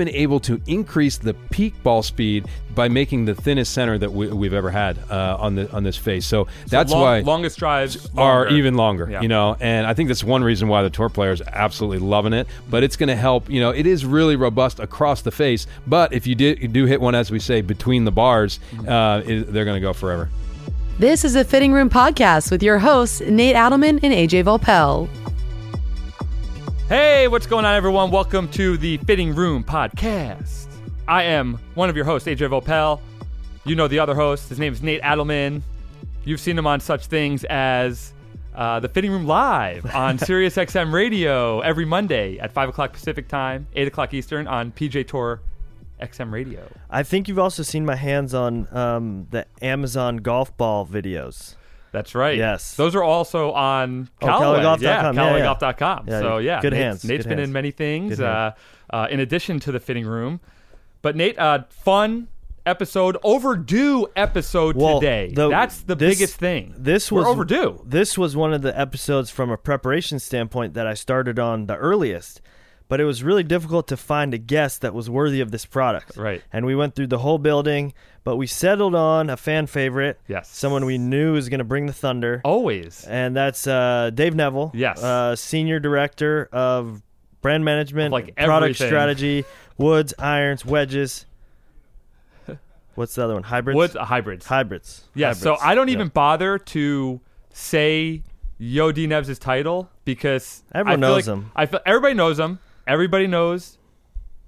been able to increase the peak ball speed by making the thinnest center that we, we've ever had uh, on the on this face. So, that's long- why longest drives are even longer. Yeah. You know, and I think that's one reason why the tour players absolutely loving it. But it's going to help. You know, it is really robust across the face. But if you, did, you do hit one, as we say, between the bars, uh, it, they're going to go forever. This is a Fitting Room podcast with your hosts, Nate Adelman and AJ Voelpel. Hey, what's going on, everyone? Welcome to the Fitting Room Podcast. I am one of your hosts, AJ Voelpel. You know the other host. His name is Nate Adelman. You've seen him on such things as uh, the Fitting Room Live on Sirius XM Radio every Monday at 5 o'clock Pacific Time, 8 o'clock Eastern on PGA Tour XM Radio. I think you've also seen my hands on um, the Amazon golf ball videos. That's right. Yes. Those are also on Oh, Callaway. CallawayGolf.com. Yeah, Yeah, yeah. CallawayGolf.com. Yeah, so, yeah. good Nate's, hands, Nate's good been hands. in many things uh, uh, in addition to the fitting room. But, Nate, uh, fun episode, overdue episode Well, today. the- That's the this- biggest thing. This We're was overdue. This was one of the episodes from a preparation standpoint that I started on the earliest, but it was really difficult to find a guest that was worthy of this product. Right. And we went through the whole building, but we settled on a fan favorite. Yes. Someone we knew was going to bring the thunder. Always. And that's uh, Dave Neville. Yes. Uh, senior director of brand management, Of, like, product everything. strategy, woods, irons, wedges. What's the other one? Hybrids. Woods, uh, hybrids. Hybrids. Yeah, so I don't Yeah. even bother to say Yo D Nev's title because Everyone knows like- him. I feel, everybody knows him. Everybody knows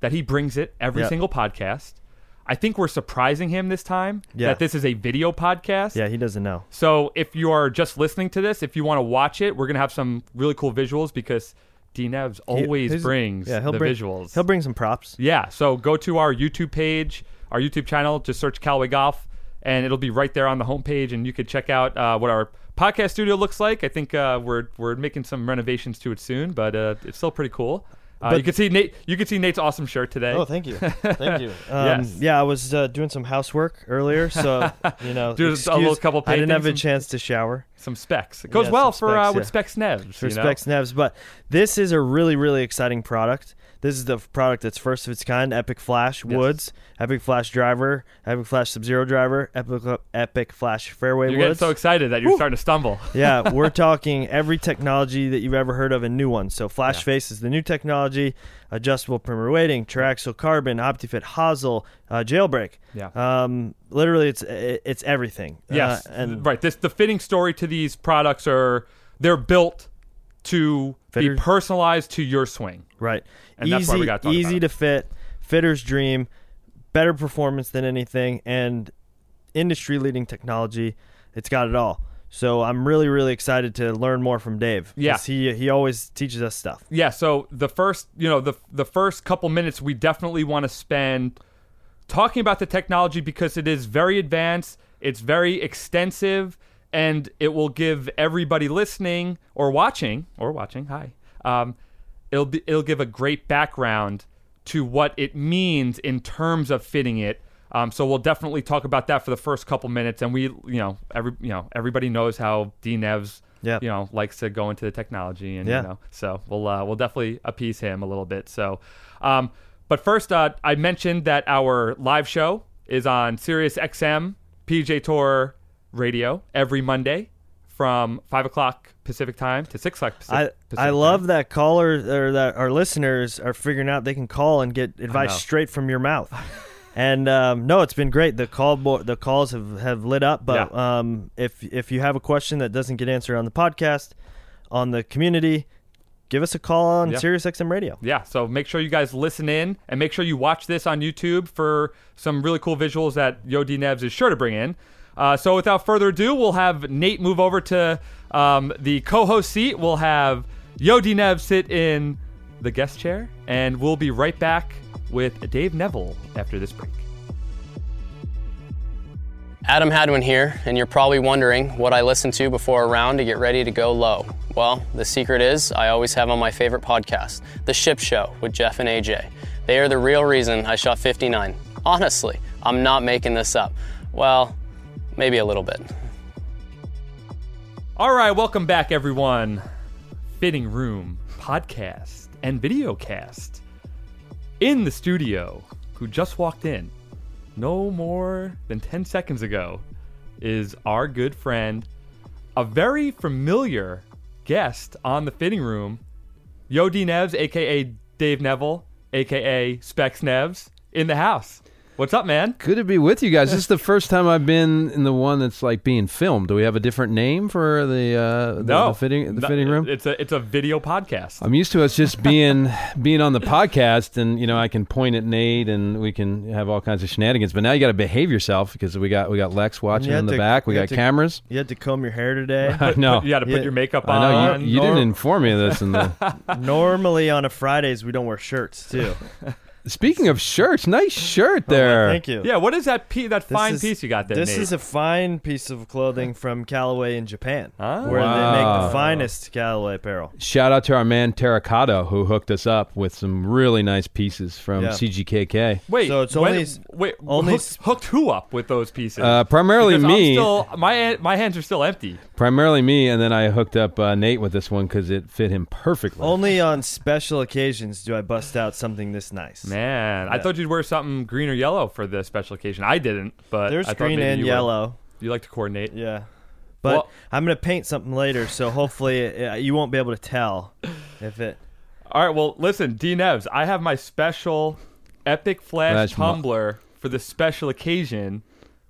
that he brings it every Yep. single podcast. I think we're surprising him this time Yeah. that this is a video podcast. Yeah, he doesn't know. So if you are just listening to this, if you want to watch it, we're gonna have some really cool visuals because D Nevs always he's- brings yeah, he'll the bring, visuals. He'll bring some props. Yeah, so go to our YouTube page, our YouTube channel, just search Callaway Golf, and it'll be right there on the homepage, and you could check out uh, what our podcast studio looks like. I think uh, we're we're making some renovations to it soon, but uh, it's still pretty cool. Uh, you can see Nate. You can see Nate's awesome shirt today. Oh, thank you, thank you. Um, Yes. Yeah, I was uh, doing some housework earlier, so you know, Do a little couple I didn't have a chance to shower. Some specs. It goes Yeah, well for uh, specs, with yeah. specs Nevs. For you know? Specs Nevs, but this is a really, really exciting product. This is the product that's first of its kind. Epic Flash Yes. Woods, Epic Flash Driver, Epic Flash Sub Zero Driver, Epic Epic Flash Fairway You're getting Woods. so excited that you're starting to stumble. yeah, we're talking every technology that you've ever heard of and new ones. So Flash Yeah. Face is the new technology, adjustable perimeter weighting, triaxial carbon, OptiFit hosel, uh, jailbreak. Yeah. Um, literally, it's it's everything. Yes, Uh, and right. This the fitting story to these products are they're built to be personalized to your swing. right, And easy, that's why we gotta easy about to fit, fitter's dream, better performance than anything, and industry leading technology. It's got it all. So I'm really, really excited to learn more from Dave. Yeah. he he always teaches us stuff. Yeah, so the first, you know, the the first couple minutes we definitely want to spend talking about the technology because it is very advanced, it's very extensive, and it will give everybody listening or watching or watching, hi. Um, it'll be, it'll give a great background to what it means in terms of fitting it. Um, so we'll definitely talk about that for the first couple minutes, and we, you know, every, you know, everybody knows how D Nevs, Yeah. you know, likes to go into the technology, and Yeah. you know, so we'll uh, we'll definitely appease him a little bit. So, um, but first, uh, I mentioned that our live show is on Sirius XM PGA Tour Radio every Monday from five o'clock Pacific time to six o'clock Pacific. I Pacific I love time. that callers or that our listeners are figuring out they can call and get advice straight from your mouth. and um, no, it's been great. The call bo- the calls have, have lit up. But Yeah. um, if if you have a question that doesn't get answered on the podcast, on the community, give us a call on Yeah. Sirius XM Radio. Yeah, so make sure you guys listen in and make sure you watch this on YouTube for some really cool visuals that Yo D Nevs is sure to bring in. Uh, so without further ado, we'll have Nate move over to um, the co-host seat. We'll have Yo D Nevs sit in the guest chair, and we'll be right back with Dave Neville after this break. Adam Hadwin here, and you're probably wondering what I listen to before a round to get ready to go low. Well, the secret is I always have on my favorite podcast, The Ship Show with Jeff and AJ. They are the real reason I shot 59. Honestly, I'm not making this up. Well, maybe a little bit. All right, welcome back, everyone. Fitting Room podcast and video cast. In the studio who just walked in no more than 10 seconds ago is our good friend, a very familiar guest on the fitting room, Yo D Nevs, aka Dave Neville, aka Specs Nevs, in the house. What's up, man? Good to be with you guys. This is the first time I've been in the one that's like being filmed. Do we have a different name for the uh, the, No, the fitting the No, fitting room? It's a it's a video podcast. I'm used to us just being being on the podcast, and you know I can point at Nate, and we can have all kinds of shenanigans. But now you got to behave yourself because we got we got Lex watching you in the to- back. We got to- cameras. You had to comb your hair today. no. You got to put Yeah. your makeup on. I on. know you, you didn't inform me of this. In the Normally on a Fridays we don't wear shirts too. Speaking of shirts, nice shirt there. Thank you. Yeah, what is that pe- that This fine is- piece you got there, This Nate? is a fine piece of clothing from Callaway in Japan, Ah. where they make Wow. the finest Callaway apparel. Shout out to our man Terracotta who hooked us up with some really nice pieces from Yeah. CGKK. Wait, So it's when- only- wait, only hooked, s- hooked who up with those pieces? Uh, primarily Because I'm me, still, my my hands are still empty. primarily me, and then I hooked up uh, Nate with this one because it fit him perfectly. Only on special occasions do I bust out something this nice. Man, I thought you'd wear something green or yellow for the special occasion. I didn't, but There's I green maybe and you would. yellow. You like to coordinate. Yeah. But Well- I'm gonna paint something later, so hopefully uh, you won't be able to tell if it. All right, well, listen, D Nevs, I have my special Epic Flash Flash mo- tumbler for this special occasion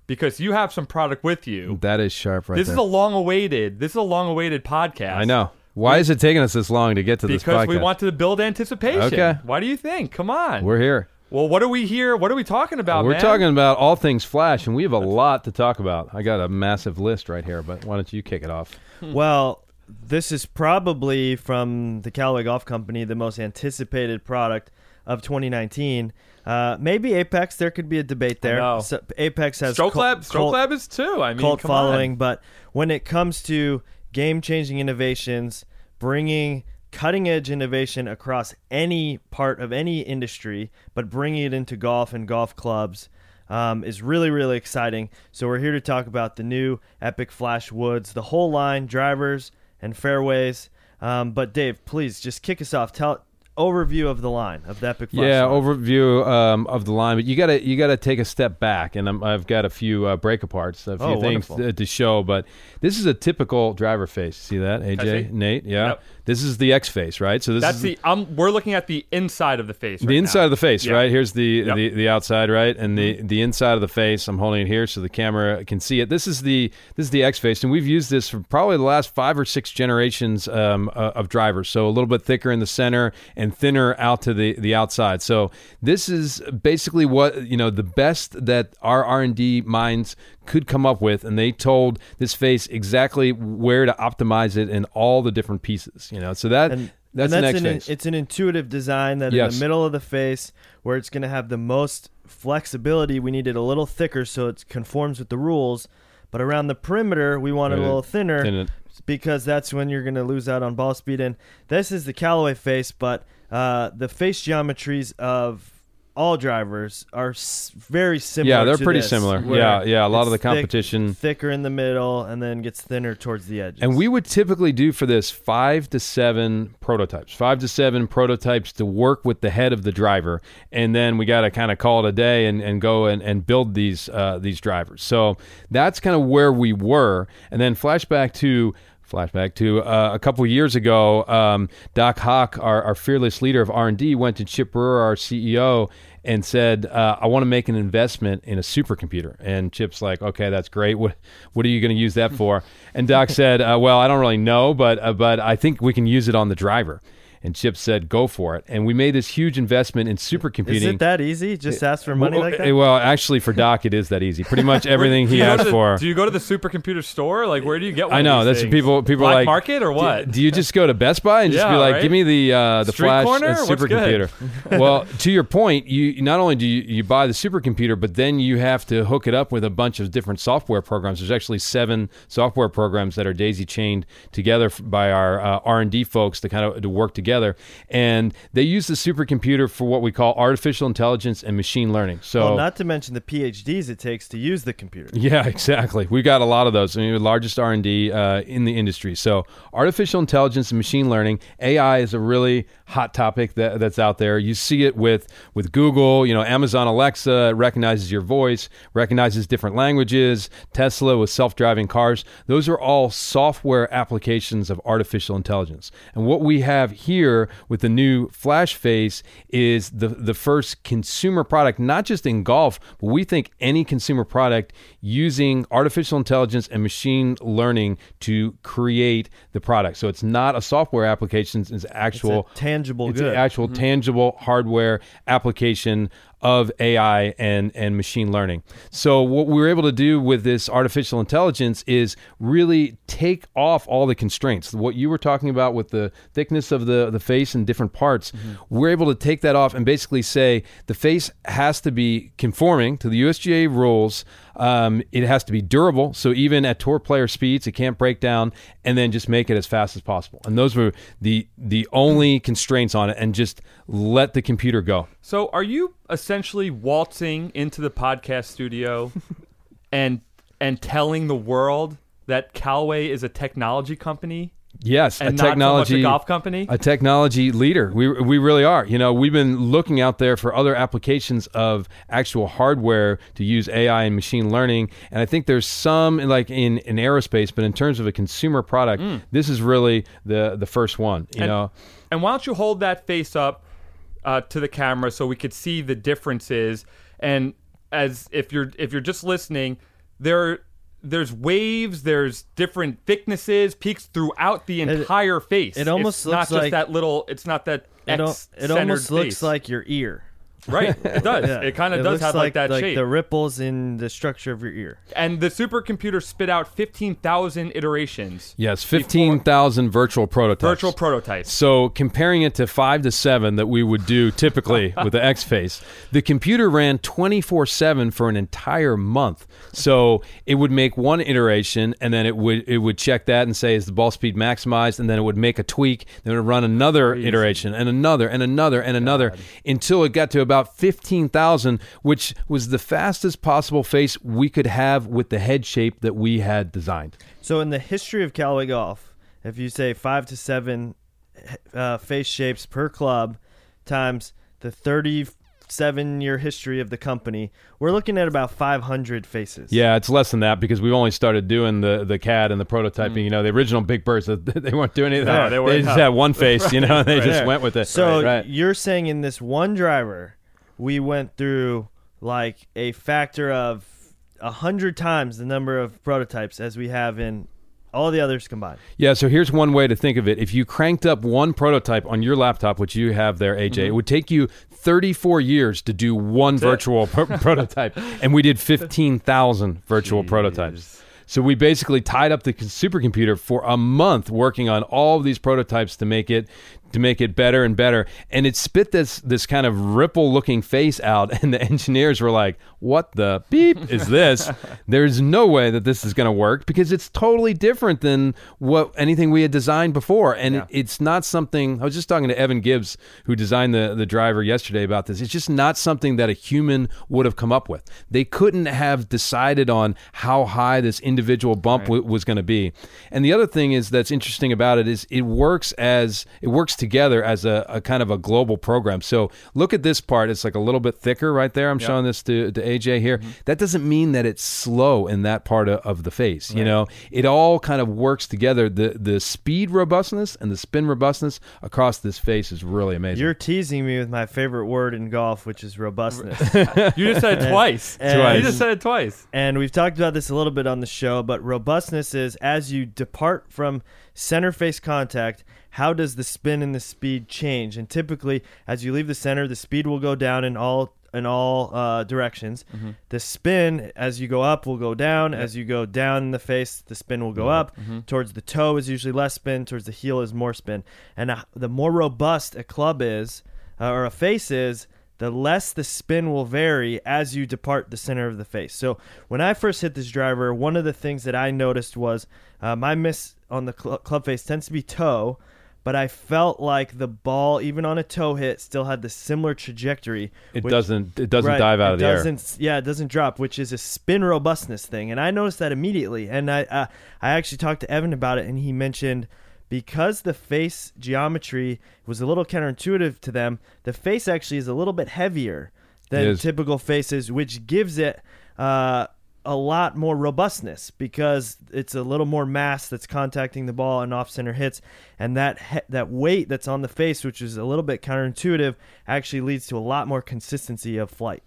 because you have some product with you. that is sharp right this there. is a long awaited. This is a long awaited podcast. I know. Why is it taking us this long to get to this Because podcast? we want to build anticipation. Okay. Why do you think? Come on. We're here. well, what are we here? What are we talking about, We're man? talking about all things Flash, and we have a lot to talk about. I got a massive list right here, but why don't you kick it off? Well, this is probably from the Callaway Golf Company the most anticipated product of 2019. Uh, maybe Apex. There could be a debate there. So Apex has Stroke cult- Lab, Stroke cult- Lab is too. I mean, cult come on. following, but when it comes to game-changing innovations, bringing cutting-edge innovation across any part of any industry, but bringing it into golf and golf clubs. Um, is really really exciting. So we're here to talk about the new Epic Flash Woods, the whole line, drivers and fairways. Um, but Dave, please just kick us off. Tell overview of the line of the Epic Flash. yeah, line. overview um, of the line, but you got to you got to take a step back, and I'm, I've got a few uh, break aparts, a few Oh, things wonderful. to, to show. But this is a typical driver face. See that, AJ, see. Nate? Yeah, Yep. This is the X face, right? So this That's is the. Um, we're looking at the inside of the face. the inside now. of the face, Yeah. right? Here's the, Yep. Mm-hmm. the the outside, right, and the the inside of the face. I'm holding it here so the camera can see it. This is the this is the X face, and we've used this for probably the last five or six generations um, uh, of drivers. So a little bit thicker in the center and thinner out to the the outside. So this is basically what you know the best that our R and D minds could come up with, and they told this face exactly where to optimize it in all the different pieces. You know, so that. and that's, and an that's X an, it's an intuitive design that in the middle of the face where it's going to have the most flexibility we need it a little thicker so it conforms with the rules. But around the perimeter we want it a little thinner Thin because that's when you're going to lose out on ball speed. And this is the Callaway face but uh, the face geometries of all drivers are s- very similar Yeah, they're to pretty this, similar. where Yeah, yeah, a lot of it's the thick- competition- thicker in the middle and then gets thinner towards the edges And we would typically do for this five to seven prototypes, five to seven prototypes to work with the head of the driver, and then we got to kind of call it a day and, and go and, and build these uh, these drivers. So that's kind of where we were, and then flashback to. Flashback to uh, a couple years ago, um, Doc Hawk, our, our fearless leader of R and D, went to Chip Brewer, our CEO, and said, uh, "I want to make an investment in a supercomputer." And Chip's like, "Okay, that's great. What what are you going to use that for?" And Doc said, uh, "Well, I don't really know, but uh, but I think we can use it on the driver." And Chip said, "Go for it." And we made this huge investment in supercomputing. is it that easy just ask for money well, like that well, actually, for Doc, it is that easy. Pretty much everything he asked the- for. Do you go to the supercomputer store? Like, where do you get one? I of know these that's things? what people people Black like market or what? Do, you just go to Best Buy and just be like, right? give me the uh, the Street flash corner? uh, supercomputer? well, to your point, you not only do you, you buy the supercomputer, but then you have to hook it up with a bunch of different software programs. There's actually seven software programs that are daisy chained together by our uh, R and D folks to kind of to work together. Together. And they use the supercomputer for what we call artificial intelligence and machine learning. So Well, not to mention the PhDs it takes to use the computer. yeah, exactly. We got a lot of those. I mean, the largest R and D uh, in the industry. So, artificial intelligence and machine learning, AI is a really hot topic that, that's out there. You see it with with Google. You know, Amazon Alexa recognizes your voice, recognizes different languages. Tesla with self driving cars. Those are all software applications of artificial intelligence. And what we have here with the new Flash Face is the the first consumer product, not just in golf, but we think any consumer product using artificial intelligence and machine learning to create the product. So it's not a software application; it's actual It's tangible it's good. an actual mm-hmm. tangible hardware application of AI and and machine learning. So what we were able to do with this artificial intelligence is really take off all the constraints. What you were talking about with the thickness of the the face and different parts, we're able to take that off and basically say the face has to be conforming to the USGA rules. Um, it has to be durable, so even at tour player speeds, it can't break down, and then just make it as fast as possible. And those were the the only constraints on it, and just let the computer go. So, are you essentially waltzing into the podcast studio and and telling the world that Callaway is a technology company Yes, a not so technology a golf company? a technology leader. We we really are. You know, we've been looking out there for other applications of actual hardware to use AI and machine learning, and I think there's some in, like in in aerospace, but in terms of a consumer product, this is really the the first one. You Mm. And- know, And why don't you hold that face up uh, to the camera so we could see the differences? And as if you're if you're just listening, there there's waves, there's different thicknesses, peaks throughout the entire face. it almost it's looks not just like- that little. It's not that It, it almost looks face. like your ear. Right. It does. Yeah. It kind of does have like, that like shape. the ripples in the structure of your ear. and the supercomputer spit out fifteen thousand iterations, yes, fifteen thousand virtual prototypes. virtual prototypes. So comparing it to five to seven that we would do typically with the X Face, the computer ran 24 seven for an entire month. So it would make one iteration and then it would it would check that and say is the ball speed maximized and then it would make a tweak. Then it would run another iteration and another and another and another until it got to about 15,000, which was the fastest possible face we could have with the head shape that we had designed. So in the history of Callaway Golf, if you say five to seven uh, face shapes per club times the 37 year history of the company, we're looking at about 500 faces. Yeah, it's less than that because we've only started doing the, the CAD and the prototyping. You know, the original Big Birds, they weren't doing anything. No, they weren't. just had one face, you know, they just went with it. So right. you're saying in this one driver, we went through like a factor of a hundred times the number of prototypes as we have in all the others combined. Yeah, so here's one way to think of it. If you cranked up one prototype on your laptop, which you have there, AJ, mm-hmm. it would take you 34 years to do one virtual pro- prototype. And we did 15,000 virtual prototypes. So we basically tied up the supercomputer for a month working on all of these prototypes to make it to make it better and better. And it spit this this kind of ripple looking face out and the engineers were like, "What the beep is this? There's no way that this is going to work because it's totally different than what anything we had designed before." And it, it's not something I was just talking to Evan Gibbs who designed the the driver yesterday about this. It's just not something that a human would have come up with. They couldn't have decided on how high this individual bump w- was going to be. And the other thing is that's interesting about it is it works as it works together as a, a kind of a global program. So look at this part; it's like a little bit thicker right there. I'm showing this to, to AJ here. Mm-hmm. That doesn't mean that it's slow in that part of, of the face. You know, it all kind of works together. The the speed robustness and the spin robustness across this face is really amazing. You're teasing me with my favorite word in golf, which is robustness. You just said it twice. And- You just said it twice. and we've talked about this a little bit on the show, but robustness is as you depart from center face contact, how does the spin and the speed change? And typically, as you leave the center, the speed will go down in all in all uh, directions. The spin as you go up will go down. As you go down in the face, the spin will go up. Towards the toe is usually less spin. Towards the heel is more spin. And uh, the more robust a club is, uh, or a face is, the less the spin will vary as you depart the center of the face. So when I first hit this driver, one of the things that I noticed was uh, my miss on the cl- club face tends to be toe, but I felt like the ball, even on a toe hit, still had the similar trajectory. It which- doesn't it doesn't Right, dive out of the air. doesn't, Yeah, it doesn't drop, which is a spin robustness thing, and I noticed that immediately. And I, uh, I actually talked to Evan about it, and he mentioned because the face geometry was a little counterintuitive to them, the face actually is a little bit heavier than typical faces, which gives it. Uh, a lot more robustness because it's a little more mass that's contacting the ball and off center hits, and that he- that weight that's on the face, which is a little bit counterintuitive, actually leads to a lot more consistency of flight.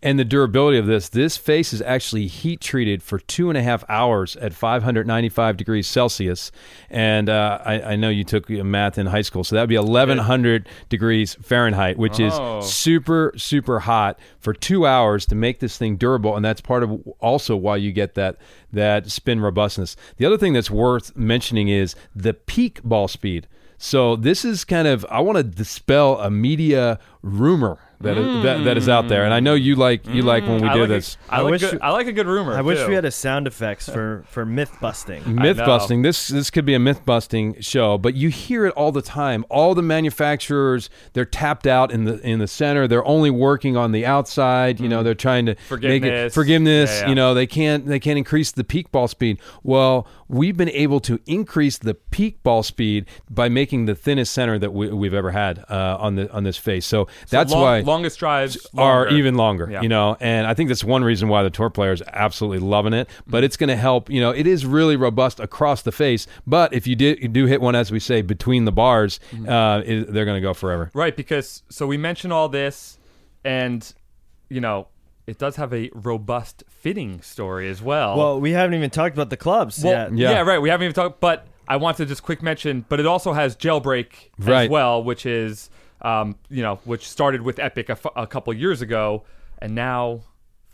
And the durability of this, this face is actually heat treated for two and a half hours at 595 degrees Celsius. And uh, I, I know you took math in high school, so that would be 1100 degrees Fahrenheit, which Oh. is super, super hot for two hours to make this thing durable. And that's part of also why you get that, that spin robustness. The other thing that's worth mentioning is the peak ball speed. So this is kind of I want to dispel a media rumor that is, that, that is out there, and I know you like you like when we mm. I do like this. A, I, I like wish good, I like a good rumor. I wish too. we had a sound effects for for myth busting. myth busting. This this could be a myth busting show, but you hear it all the time. All the manufacturers they're tapped out in the in the center. They're only working on the outside. You know, mm-hmm. they're trying to make it Forgiveness. forgiveness. Yeah, yeah. You know, they can't they can't increase the peak ball speed. Well, we've been able to increase the peak ball speed by making the thinnest center that we, we've ever had uh, on the on this face. So, that's Long- why longest drives are even longer, Yeah. you know, and I think that's one reason why the tour players absolutely loving it. But it's going to help, you know, it is really robust across the face. But if you, did, you do hit one, as we say, between the bars, Mm-hmm. uh, it, they're going to go forever. Right, because so we mentioned all this, and you know, it does have a robust fitting story as well. Well, we haven't even talked about the clubs Well, yet. Yeah. yeah. right. We haven't even talked, but I want to just quick mention, but it also has jailbreak Right. as well, which is, um, you know, which started with Epic a, f- a couple years ago, and now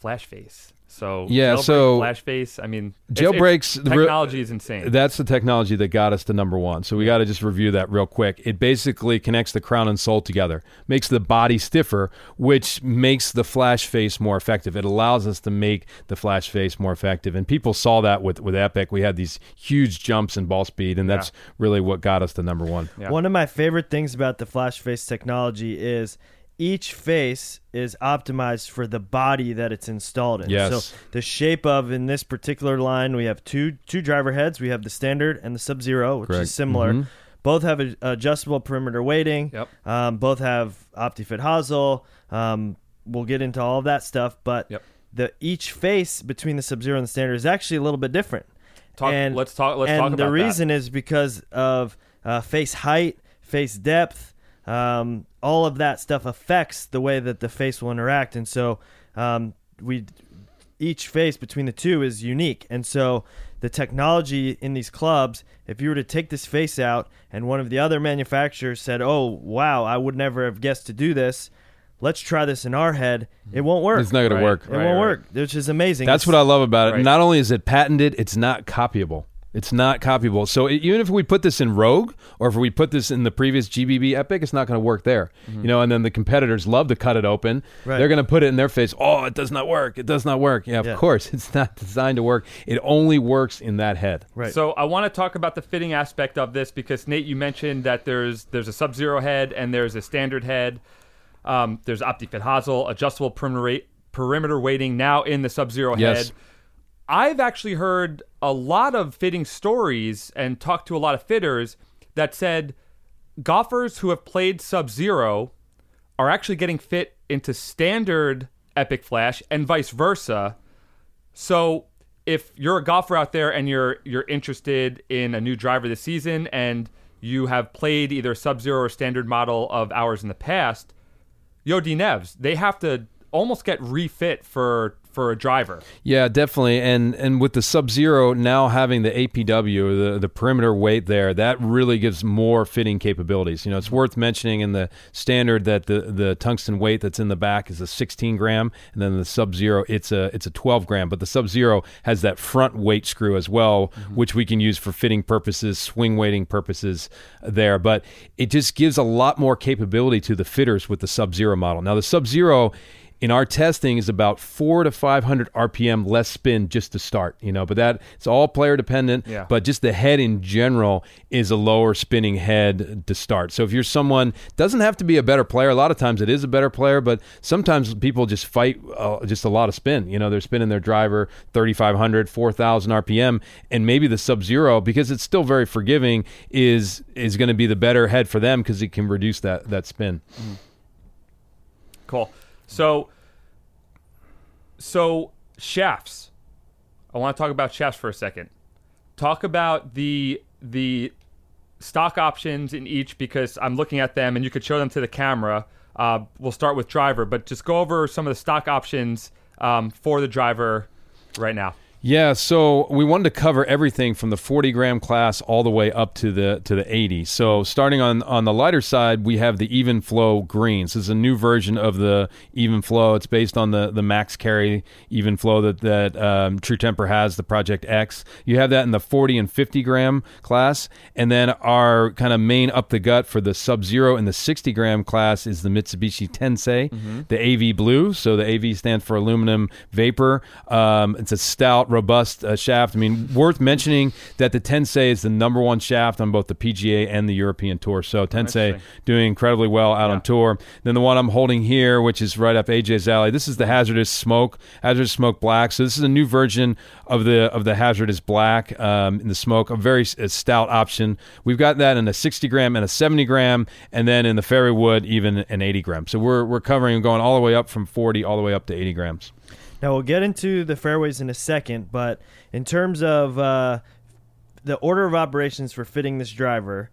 Flashface. So Yeah, jailbreak, so- Flashface. I mean, it's- it's- Jailbreaks, the technology is insane. That's the technology that got us to number one. So we got to just review that real quick. It basically connects the crown and sole together, makes the body stiffer, which makes the flash face more effective. It allows us to make the flash face more effective. And people saw that with, with Epic. We had these huge jumps in ball speed, and that's really what got us to number one. Yeah. One of my favorite things about the flash face technology is each face is optimized for the body that it's installed in. Yes. So the shape of in this particular line, we have two two driver heads. We have the standard and the Sub Zero, which Correct. is similar. Mhm. Both have a, adjustable perimeter weighting. Yep. Um, both have OptiFit hosel. Um, we'll get into all of that stuff, but Yep. the each face between the Sub Zero and the standard is actually a little bit different. Talk- and let's talk- let's and talk the about that. reason is because of uh, face height, face depth, um, all of that stuff affects the way that the face will interact, and so um, we each face between the two is unique, and so the technology in these clubs, if you were to take this face out and one of the other manufacturers said, "Oh wow, I would never have guessed to do this," let's try this in our head, it won't work. It's not going Right. to work. it Right, won't right. work, which is amazing. That's It's- what I love about it. Right. Not only is it patented, it's not copyable. It's not copyable. So it, even if we put this in Rogue or if we put this in the previous GBB Epic, it's not going to work there. You know, and then the competitors love to cut it open. Right. They're going to put it in their face. Oh, it does not work. It does not work. Yeah, of Yeah. course, it's not designed to work. It only works in that head. Right. So I want to talk about the fitting aspect of this because Nate, you mentioned that there's there's a Sub-Zero head and there's a standard head. Um, there's OptiFit hosel, adjustable perimeter perimeter weighting now in the Sub-Zero Yes. head. I've actually heard a lot of fitting stories and talked to a lot of fitters that said golfers who have played Sub-Zero are actually getting fit into standard Epic Flash and vice versa. So if you're a golfer out there and you're you're interested in a new driver this season and you have played either Sub-Zero or standard model of ours in the past, yo D Nevs, they have to almost get refit for for a driver. Yeah, definitely. And and with the Sub Zero now having the APW, the the perimeter weight there, that really gives more fitting capabilities. You know, it's worth mentioning in the standard that the the tungsten weight that's in the back is a 16 gram, and then the Sub Zero it's a it's a 12 gram. But the Sub Zero has that front weight screw as well, mm-hmm. which we can use for fitting purposes, swing weighting purposes uh, there. But it just gives a lot more capability to the fitters with the Sub Zero model. Now the Sub Zero in our testing is about four to 500 RPM less spin just to start, you know, but that it's all player dependent, Yeah. but just the head in general is a lower spinning head to start. So if you're someone doesn't have to be a better player, a lot of times it is a better player, but sometimes people just fight uh, just a lot of spin. You know, they're spinning their driver 3500, 4000 RPM and maybe the Sub-Zero because it's still very forgiving is is going to be the better head for them because it can reduce that that spin. Cool. So, so shafts. I want to talk about shafts for a second. Talk about the the stock options in each because I'm looking at them and you could show them to the camera. Uh, we'll start with driver, but just go over some of the stock options um, for the driver right now. Yeah, so we wanted to cover everything from the 40 gram class all the way up to the to the 80. So starting on on the lighter side, we have the Even Flow Greens. This is a new version of the Even Flow. It's based on the the Max Carry Even Flow that that um, True Temper has, the Project X. You have that in the 40 and 50 gram class, and then our kind of main up the gut for the Sub Zero and the 60 gram class is the Mitsubishi Tensei, the AV Blue. So the AV stands for aluminum vapor. Um, it's a stout robust uh, shaft. I mean, worth mentioning that the Tensei is the number one shaft on both the PGA and the European Tour. So Tensei doing incredibly well out on tour. Then the one I'm holding here, which is right up AJ's alley, this is the HZRDUS Smoke, HZRDUS Smoke Black. So this is a new version of the of the HZRDUS Black um, in the smoke, a very a stout option. We've got that in a 60 gram and a 70 gram, and then in the fairway wood even an 80 gram. So we're we're covering and going all the way up from 40 all the way up to 80 grams. Now we'll get into the fairways in a second, but in terms of uh, the order of operations for fitting this driver,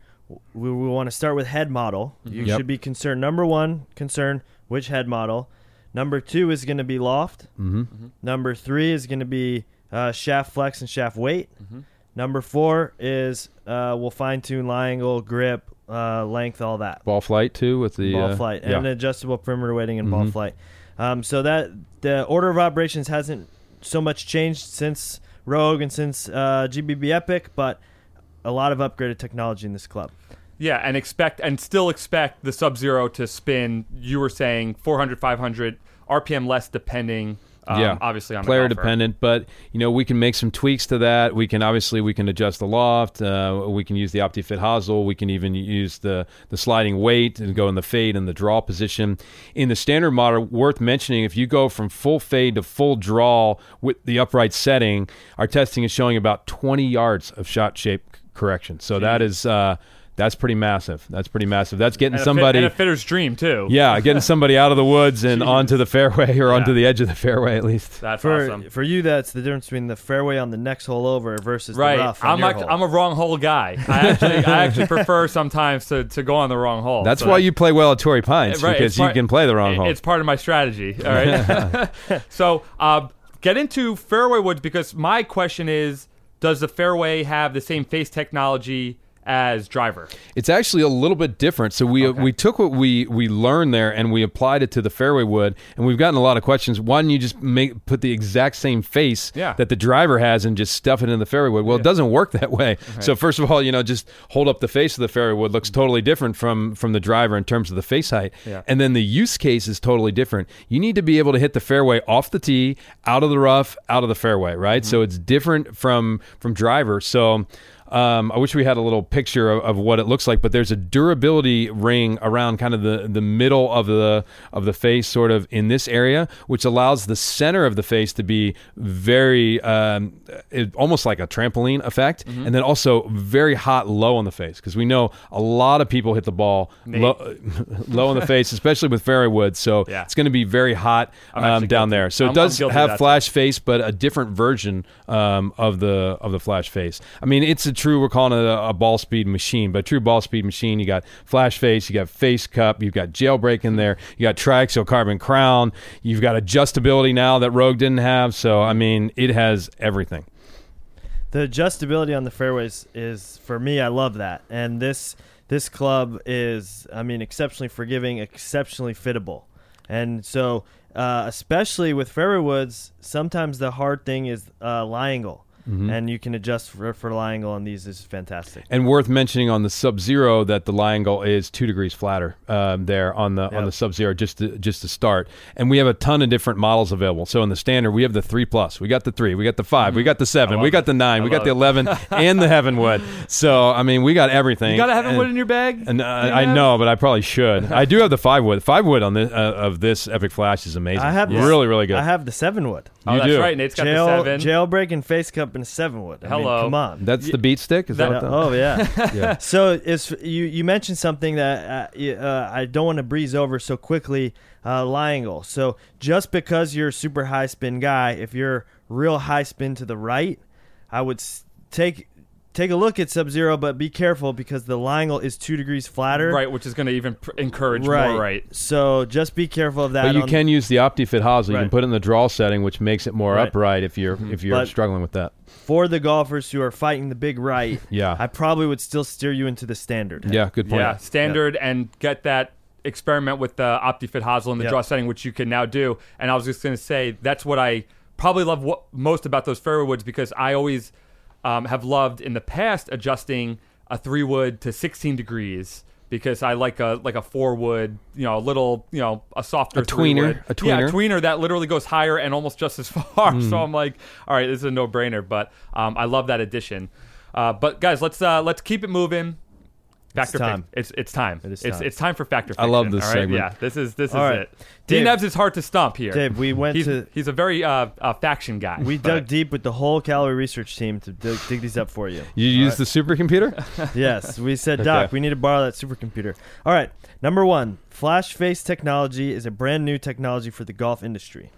we, we want to start with head model. You Yep. should be concerned. Number one concern, which head model. Number two is going to be loft. Mm-hmm. Number three is going to be uh, shaft flex and shaft weight. Number four is uh, we'll fine tune lie angle, grip, uh, length, all that Ball flight too with the ball uh, flight yeah. and adjustable perimeter weighting and ball Mhm. flight. Um, so that the order of operations hasn't so much changed since Rogue and since uh, GBB Epic, but a lot of upgraded technology in this club. Yeah, and expect and still expect the Sub Zero to spin. You were saying 400, 500 RPM less, depending. Um, yeah, obviously on the player dependent, but you know we can make some tweaks to that. We can obviously we can adjust the loft. Uh, we can use the OptiFit hosel. We can even use the the sliding weight and go in the fade and the draw position. In the standard model, worth mentioning, if you go from full fade to full draw with the upright setting, our testing is showing about 20 yards of shot shape correction. So that is uh, that's pretty massive. That's pretty massive. That's getting And a fit- somebody. and a fitter's dream too. yeah, getting somebody out of the woods and onto the fairway or onto the edge of the fairway at least. that's For awesome. for you, that's the difference between the fairway on the next hole over versus Right, the rough. on I'm your. I'm a wrong hole guy. I actually I actually prefer sometimes to, to go on the wrong hole. That's So why you play well at Torrey Pines Right, because it's you can play the wrong it- hole. It's part of my strategy. All right. so uh, get into fairway woods because my question is: Does the fairway have the same face technology as driver? It's actually a little bit different. So we uh, we took what we we learned there and we applied it to the fairway wood, and we've gotten a lot of questions. Why don't you just make put the exact same face Yeah. that the driver has and just stuff it in the fairway wood? Well, it doesn't work that way. So first of all, you know, just hold up the face of the fairway wood looks totally different from from the driver in terms of the face height, Yeah. and then the use case is totally different. You need to be able to hit the fairway off the tee, out of the rough, out of the fairway, right? Mm-hmm. So it's different from from driver. So. Um, I wish we had a little picture of, of what it looks like, but there's a durability ring around kind of the, the middle of the of the face, sort of in this area, which allows the center of the face to be very um, it, almost like a trampoline effect, Mm-hmm. and then also very hot low on the face because we know a lot of people hit the ball low, low on the face, especially with fairway wood. So Yeah. it's going to be very hot um, down guilty. there. So I'm- it does I'm guilty of have that, too. flash face, but a different version um, of the of the flash face. I mean, it's a true. We're calling it a, a ball speed machine, but true ball speed machine. You got flash face, you got face cup, you've got jailbreak in there, you got triaxial carbon crown, you've got adjustability now that Rogue didn't have. So I mean, it has everything. the adjustability on the fairways is for me i love that and this this club is i mean exceptionally forgiving exceptionally fittable and so uh, especially with fairway woods sometimes the hard thing is uh, lie angle and you can adjust for, for lie angle on these. This is fantastic. And worth mentioning on the Sub Zero that the lie angle is two degrees flatter um, there on the on the Sub Zero just to, just to start. And we have a ton of different models available. So in the standard, we have the three plus, we got the three, we got the five, we got the seven, we got the nine, we got the it. eleven, and the Heavenwood. So I mean, we got everything. You got a have And- wood in your bag. And uh, You I have? know, but I probably should. I do have the five wood. Five wood on this uh, of this Epic Flash is amazing. I have this- really, really good. I have the seven wood. Oh, You that's do. right. Nate's got Jail, the seven. jailbreak and face cup and a seven wood. I mean, Hello. come on. That's the beat stick. Is that, That- what oh yeah. yeah. So it's you. You mentioned something that uh, uh, I don't want to breeze over so quickly. Uh, lie angle. So just because you're a super high spin guy, if you're real high spin to the right, I would take take a look at Sub Zero, but be careful because the lie angle is two degrees flatter. right, which is going to even pr- encourage Right. more right. So just be careful of that. But you on- can use the OptiFit hosel. You can put it in the draw setting, which makes it more Right. upright if you're if you're But- struggling with that. For the golfers who are fighting the big right. Yeah. I probably would still steer you into the standard. Yeah, good point. Yeah, standard and get that experiment with the OptiFit hosel in the Yep. draw setting, which you can now do. And I was just going to say that's what I probably love what, most about those fairway woods because I always um, have loved in the past adjusting a three wood to 16 degrees. Because I like a like a four wood, you know, a little, you know, a softer A tweener, wood. a yeah, tweener. tweener that literally goes higher and almost just as far. Hmm. So I'm like, all right, this is a no brainer. But um, I love that addition. Uh, but guys, let's uh, let's keep it moving. Factor time. time. It's it's time. It is time. it's time for factor. I love this all right? segment. Yeah, this is this is All right. it. D Dave- Nevs is hard to stump here. Dave, we went he's, to- he's a very uh, uh, faction guy. We but- dug deep with the whole Callaway research team to dig, dig these up for you. You use the supercomputer? yes, we said, Doc, Okay. we need to borrow that supercomputer. All right, number one, flash face technology is a brand new technology for the golf industry.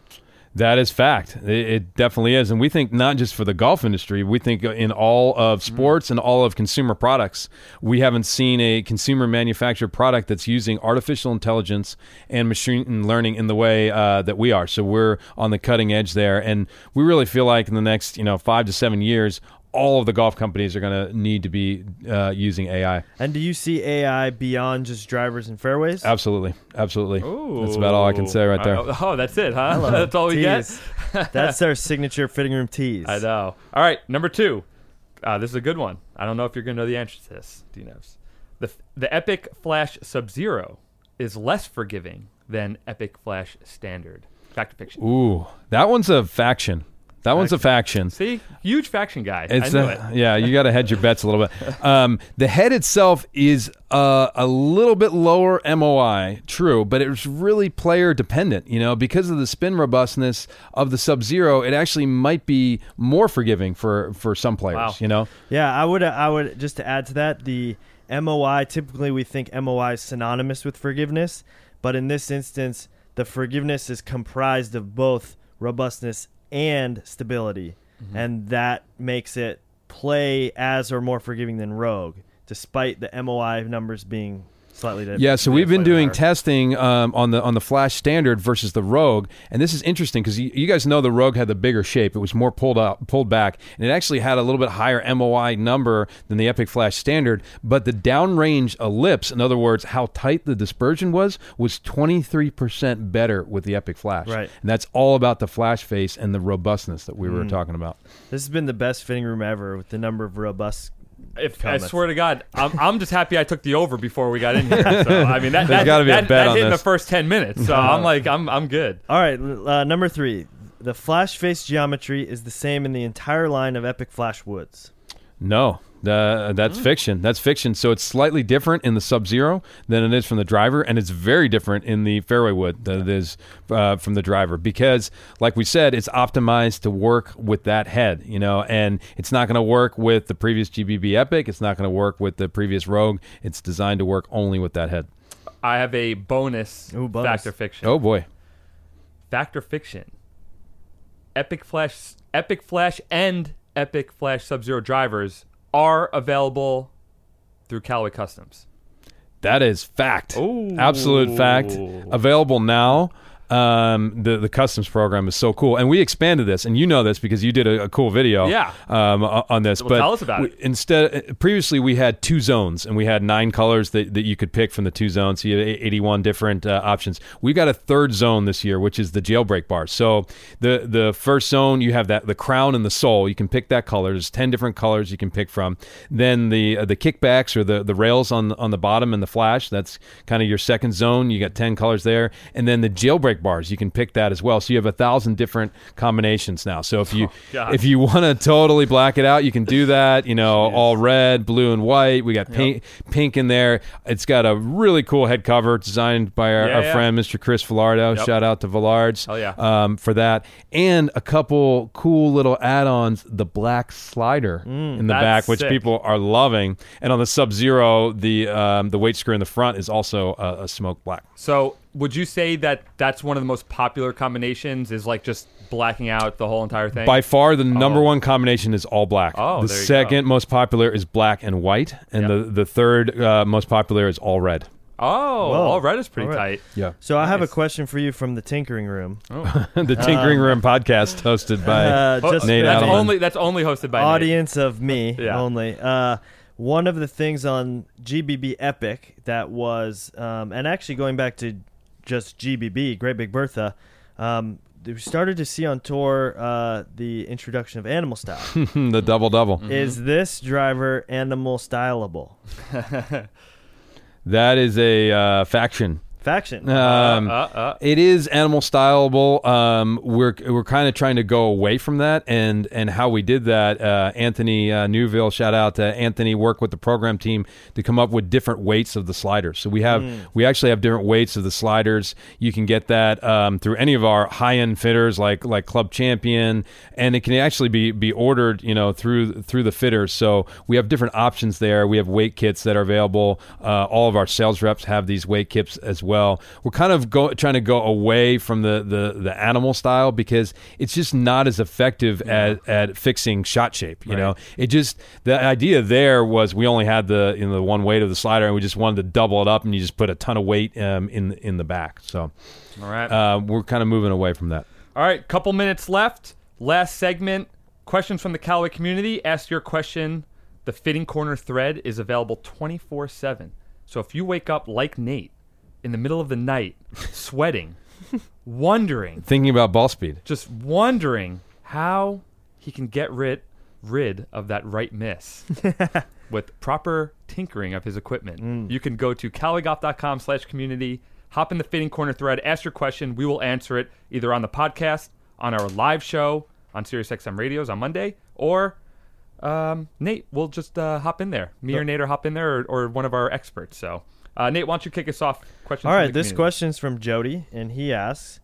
That is fact. It, it definitely is, and we think not just for the golf industry. We think in all of Mm-hmm. sports and all of consumer products. We haven't seen a consumer manufactured product that's using artificial intelligence and machine learning in the way uh, that we are. So we're on the cutting edge there, and we really feel like in the next you know five to seven years. All of the golf companies are going to need to be uh, using AI. And do you see AI beyond just drivers and fairways? Absolutely, absolutely. Ooh. That's about all I can say right there. Uh, oh, that's it, huh? that's all we get. That's our signature fitting room tease. I know. All right, number two. Uh, this is a good one. I don't know if you're going to know the answer to this, D Nevs. The the Epic Flash Sub Zero is less forgiving than Epic Flash Standard. Fact or fiction? Ooh, that one's a faction. That one's a faction. See, huge faction guy. It's I knew a- it. yeah, you got to hedge your bets a little bit. Um, the head itself is uh, a little bit lower MOI, true, but it's really player dependent. You know, because of the spin robustness of the Sub Zero, it actually might be more forgiving for for some players. Wow. You know, Yeah, I would. I would just to add to that the MOI. Typically, we think MOI is synonymous with forgiveness, but in this instance, the forgiveness is comprised of both robustness and stability, Mm-hmm. and that makes it play as or more forgiving than Rogue, despite the MOI numbers being slightly different. Yeah, so we've been doing testing um, on the on the Flash Standard versus the Rogue, and this is interesting because you, you guys know the Rogue had the bigger shape; it was more pulled out, pulled back, and it actually had a little bit higher MOI number than the Epic Flash Standard. But the downrange ellipse, in other words, how tight the dispersion was, was twenty three percent better with the Epic Flash. Right. and that's all about the flash face and the robustness that we Mm. were talking about. This has been the best fitting room ever with the number of robust. If, I swear to God, I'm, I'm just happy I took the over before we got in here. So, I mean, that, There's that, gotta be a that, bet that on hit in the this. first 10 minutes. So I'm like, I'm, I'm good. All right, uh, number three. The flash face geometry is the same in the entire line of Epic Flash Woods. No, uh, that's fiction. That's fiction. So it's slightly different in the Sub Zero than it is from the driver, and it's very different in the fairway wood than it is uh, from the driver because, like we said, it's optimized to work with that head, you know, and it's not going to work with the previous GBB Epic. It's not going to work with the previous Rogue. It's designed to work only with that head. I have a bonus, Ooh, bonus. factor fiction. Oh boy, factor fiction? Epic Flash, Epic Flash, and Epic Flash Sub Zero drivers are available through Callaway Customs. that is fact. Ooh. Absolute fact. Available now. Um, the the customs program is so cool, and we expanded this, and you know this because you did a, a cool video, Yeah. um, on this. Well, but tell us about we- it. Instead, previously we had two zones, and we had nine colors that, that you could pick from the two zones. So you had eighty one different uh, options. We got a third zone this year, which is the jailbreak bar. So the the first zone you have that the crown and the sole. You can pick that color. There's ten different colors you can pick from. Then the uh, the kickbacks or the the rails on on the bottom and the flash. That's kind of your second zone. You got ten colors there, and then the jailbreak bars. You can pick that as well. So you have a thousand different combinations now. So if you God. if you want to totally black it out, you can do that. You know, all red, blue, and white. We got pink, pink in there. It's got a really cool head cover designed by our, Yeah, our yeah. friend Mr. Chris Villardo. Yep. Shout out to Villards. Hell yeah. um, for that, and a couple cool little add-ons. The black slider in the back, which sick. people are loving, and on the Sub Zero, the um, the weight screw in the front is also a, a smoke black. So, would you say that that's one of the most popular combinations? Is like just blacking out the whole entire thing? By far, the number Oh. one combination is all black. Oh, the there you second most popular is black and white, and Yep. the the third uh, most popular is all red. oh, Whoa. all red is pretty All right. tight. Yeah, So I have a question for you from the Tinkering Room. the Tinkering Room podcast hosted by. Uh, Oh, just Nate that's Adelman. only that's only hosted by Nate. audience of me Yeah. only. Uh, one of the things on GBB Epic that was, um, and actually going back to just GBB, Great Big Bertha, um, we started to see on tour uh, the introduction of Animal Style. the double double. Mm-hmm. Is this driver animal styleable? That is a uh, faction. Faction. Um, uh, uh. It is animal styleable. Um, we're we're kind of trying to go away from that, and and how we did that. Uh, Anthony uh, Newville, shout out to Anthony, work with the program team to come up with different weights of the sliders. So we have we actually have different weights of the sliders. You can get that um, through any of our high end fitters like like Club Champion, and it can actually be be ordered you know through through the fitters. So we have different options there. We have weight kits that are available. Uh, all of our sales reps have these weight kits as well. We're kind of go, trying to go away from the, the, the animal style because it's just not as effective at, at fixing shot shape. You know, it just the idea there was we only had the you know the one weight of the slider and we just wanted to double it up and you just put a ton of weight um, in in the back. So All right. uh, we're kind of moving away from that. All right, couple minutes left. Last segment. Questions from the Callaway community. Ask your question. The fitting corner thread is available 24 7. So if you wake up like Nate in the middle of the night, sweating, wondering, Thinking about ball speed. just wondering how he can get rid rid of that right miss with proper tinkering of his equipment. You can go to callaway.com slash community, hop in the fitting corner thread, ask your question. We will answer it either on the podcast, on our live show on SiriusXM Radios on Monday, or um, Nate, we'll just uh, hop in there. Me or Nate or hop in there, or, or one of our experts. So, uh, Nate, why don't you kick us off? Questions. All right, this community. question's from Jody, and he asks,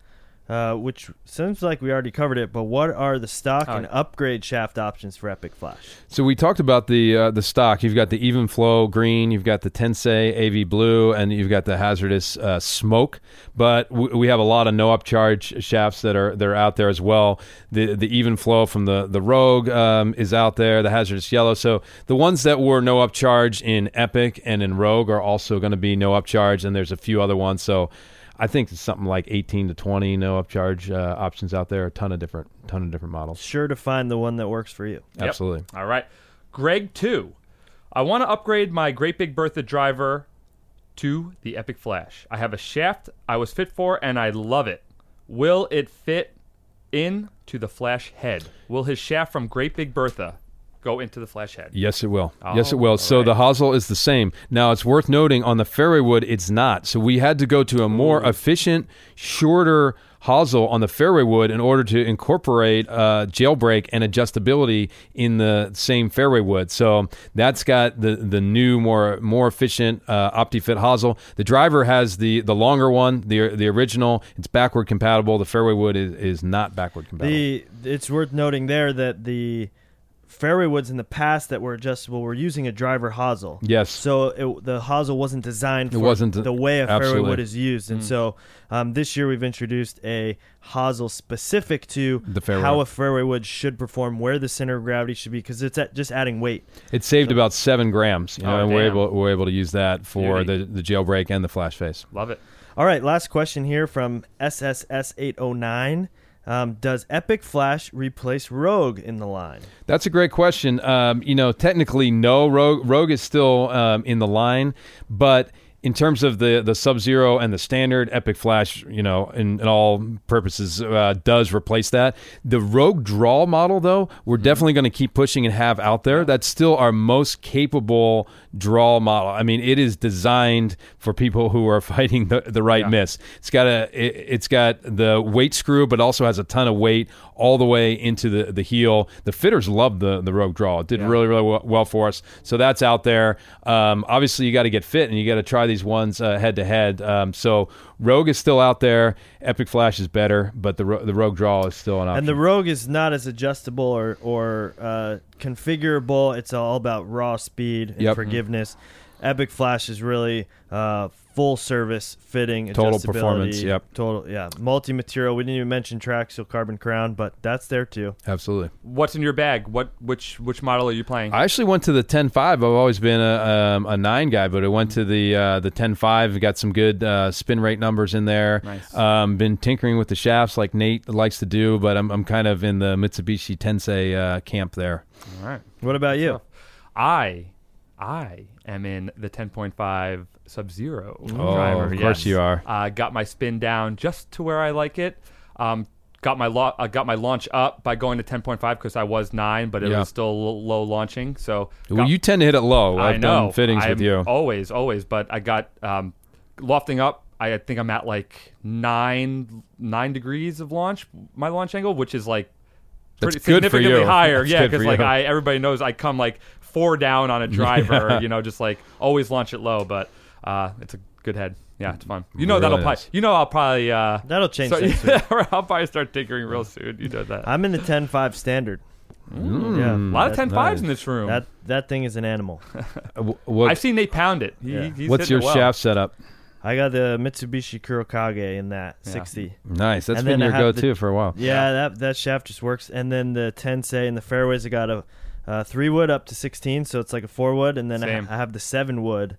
uh, which seems like we already covered it, but what are the stock Oh, and upgrade shaft options for Epic Flash? So we talked about the uh, the stock. You've got the EvenFlow green, you've got the Tensei AV blue, and you've got the HZRDUS uh, smoke. But w- we have a lot of no upcharge shafts that are that are out there as well. The the EvenFlow from the the Rogue um, is out there. The HZRDUS yellow. So the ones that were no upcharge in Epic and in Rogue are also going to be no upcharge, and there's a few other ones. So. I think it's something like 18 to 20 no upcharge uh, options out there. A ton of different, ton of different models. Sure to find the one that works for you. Yep. Absolutely. All right. Greg 2. I want to upgrade my Great Big Bertha driver to the Epic Flash. I have a shaft I was fit for and I love it. Will it fit in to the Flash head? Will his shaft from Great Big Bertha go into the Flash head? Yes, it will. yes, it Oh, will. So right. the hosel is the same. Now, it's worth noting on the fairway wood, it's not. So we had to go to a more efficient, shorter hosel on the fairway wood in order to incorporate uh, jailbreak and adjustability in the same fairway wood. So that's got the the new, more more efficient uh, OptiFit hosel. The driver has the the longer one, the the original. It's backward compatible. The fairway wood is, is not backward compatible. The it's worth noting there that the fairway woods in the past that were adjustable were using a driver hosel. Yes. So it, the hosel wasn't designed for wasn't, the way a fairway wood is used, and so um, this year we've introduced a hosel specific to The fairway. how a fairway wood should perform, where the center of gravity should be, because it's at just adding weight. It saved about seven grams. You know, Oh, and we're able we're able to use that for Beauty. the, the jailbreak and the flash face. Love it. All right, last question here from SSS eight oh nine. Um, does Epic Flash replace Rogue in the line? That's a great question. Um, you know, technically, no. Rogue, Rogue is still um, in the line, but in terms of the the Sub Zero and the standard Epic Flash, you know, in, in all purposes, uh, does replace that. The Rogue Draw model, though, we're definitely going to keep pushing and have out there. That's still our most capable draw model. I mean, it is designed for people who are fighting the, the right miss. It's got a it, it's got the weight screw, but also has a ton of weight all the way into the, the heel. The fitters love the the Rogue Draw. It did really really well, well for us. So that's out there. Um, obviously, you got to get fit and you got to try these ones uh, head to head. Um, So Rogue is still out there. Epic Flash is better, but the the Rogue Draw is still an option. And the Rogue is not as adjustable or or uh, configurable. It's all about raw speed and Yep. forgiveness. Epic Flash is really uh, full service fitting, and Total performance, yep. total yeah, multi material. We didn't even mention Triaxial Carbon Crown, but that's there too. Absolutely. What's in your bag? What which which model are you playing? I actually went to the 10.5. I've always been a, um, a nine guy, but I went to the uh, the 10.5. Got some good uh, spin rate numbers in there. Nice. Um, been tinkering with the shafts like Nate likes to do, but I'm, I'm kind of in the Mitsubishi Tensei uh, camp there. All right. What about you? I I am in the 10.5 Sub Zero Oh, driver. of course yes. you are. Uh, got my spin down just to where I like it. Um, got my lo- uh, got my launch up by going to 10.5 because I was nine, but it Yeah. was still little low launching. So Well, you tend to hit it low. I I've know done fittings I'm with you. always, always. But I got um, lofting up. I think I'm at like nine nine degrees of launch. My launch angle, which is like That's pretty for significantly higher. That's yeah, because like you. I everybody knows I come like four down on a driver. Yeah. You know, just like always launch it low. But uh, it's a good head. Yeah, it's fun. You know Really that'll is. probably. You know I'll probably. Uh, That'll change so, next yeah, I'll probably start tinkering real soon. You know that. I'm in the 10.5 standard. Mm. Yeah, a lot of that- 10.5s nice. in this room. That that thing is an animal. Uh, what- I've seen Nate pound it. He, Yeah. he's what's your well. shaft setup? I got the Mitsubishi Kurokage in that Yeah. 60. Nice. That's And been your go-to for a while. Yeah, that that shaft just works. And then the Tensei and the fairways, I got a uh, three wood up to 16, so it's like a four wood, and then I, Same. I have the seven wood,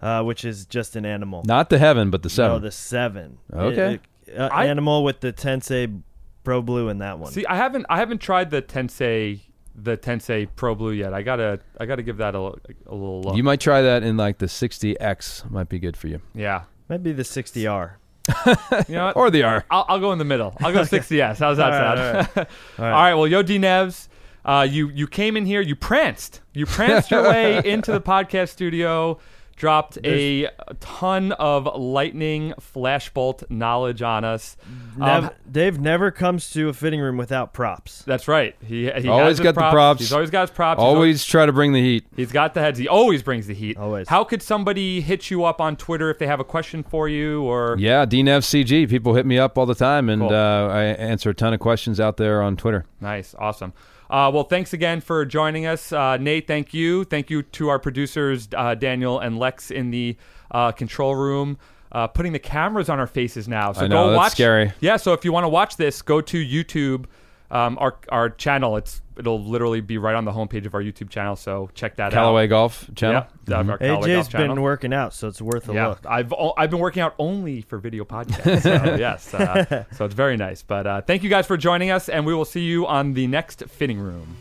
uh, which is just an animal. Not the heaven, but the No, seven. the seven. Okay. It- it- uh, I- animal with the Tensei Pro Blue in that one. See, I haven't I haven't tried the Tensei the Tensei Pro Blue yet. I gotta I gotta give that a, a little look. you might try that in like the 60X. Might be good for you. yeah, Maybe the 60R. you know what? Or the R. I'll, I'll go in the middle. I'll go 60s. How's that All right, sound? all All right. right. Well, Yo D Nevs, uh, you you came in here. You pranced. You pranced your way into the podcast studio. Dropped a ton of lightning flashbolt knowledge on us. Nev- Um, Dave never comes to a fitting room without props. that's right. He, he Always has his got the props. He's always got his props. He's always Always try to bring the heat. He's got the heads. He always brings the heat. Always. How could somebody hit you up on Twitter if they have a question for you or Yeah, DNFCG. People hit me up all the time, and Cool. uh, I answer a ton of questions out there on Twitter. Nice, awesome. Uh, well, thanks again for joining us, uh, Nate. Thank you. Thank you to our producers, uh, Daniel and Lex, in the uh, control room, uh, putting the cameras on our faces now. So I know, go that's watch. scary. Yeah. So if you want to watch this, go to YouTube, um, our our channel. It's it'll literally be right on the homepage of our YouTube channel. So check that Callaway out. Callaway Golf Channel. Yeah, our Callaway Golf AJ's channel. been working out, so it's worth a yeah, look. I've o- I've been working out only for video podcasts. So yes, uh, so it's very nice. But uh, thank you guys for joining us, and we will see you on the next fitting room.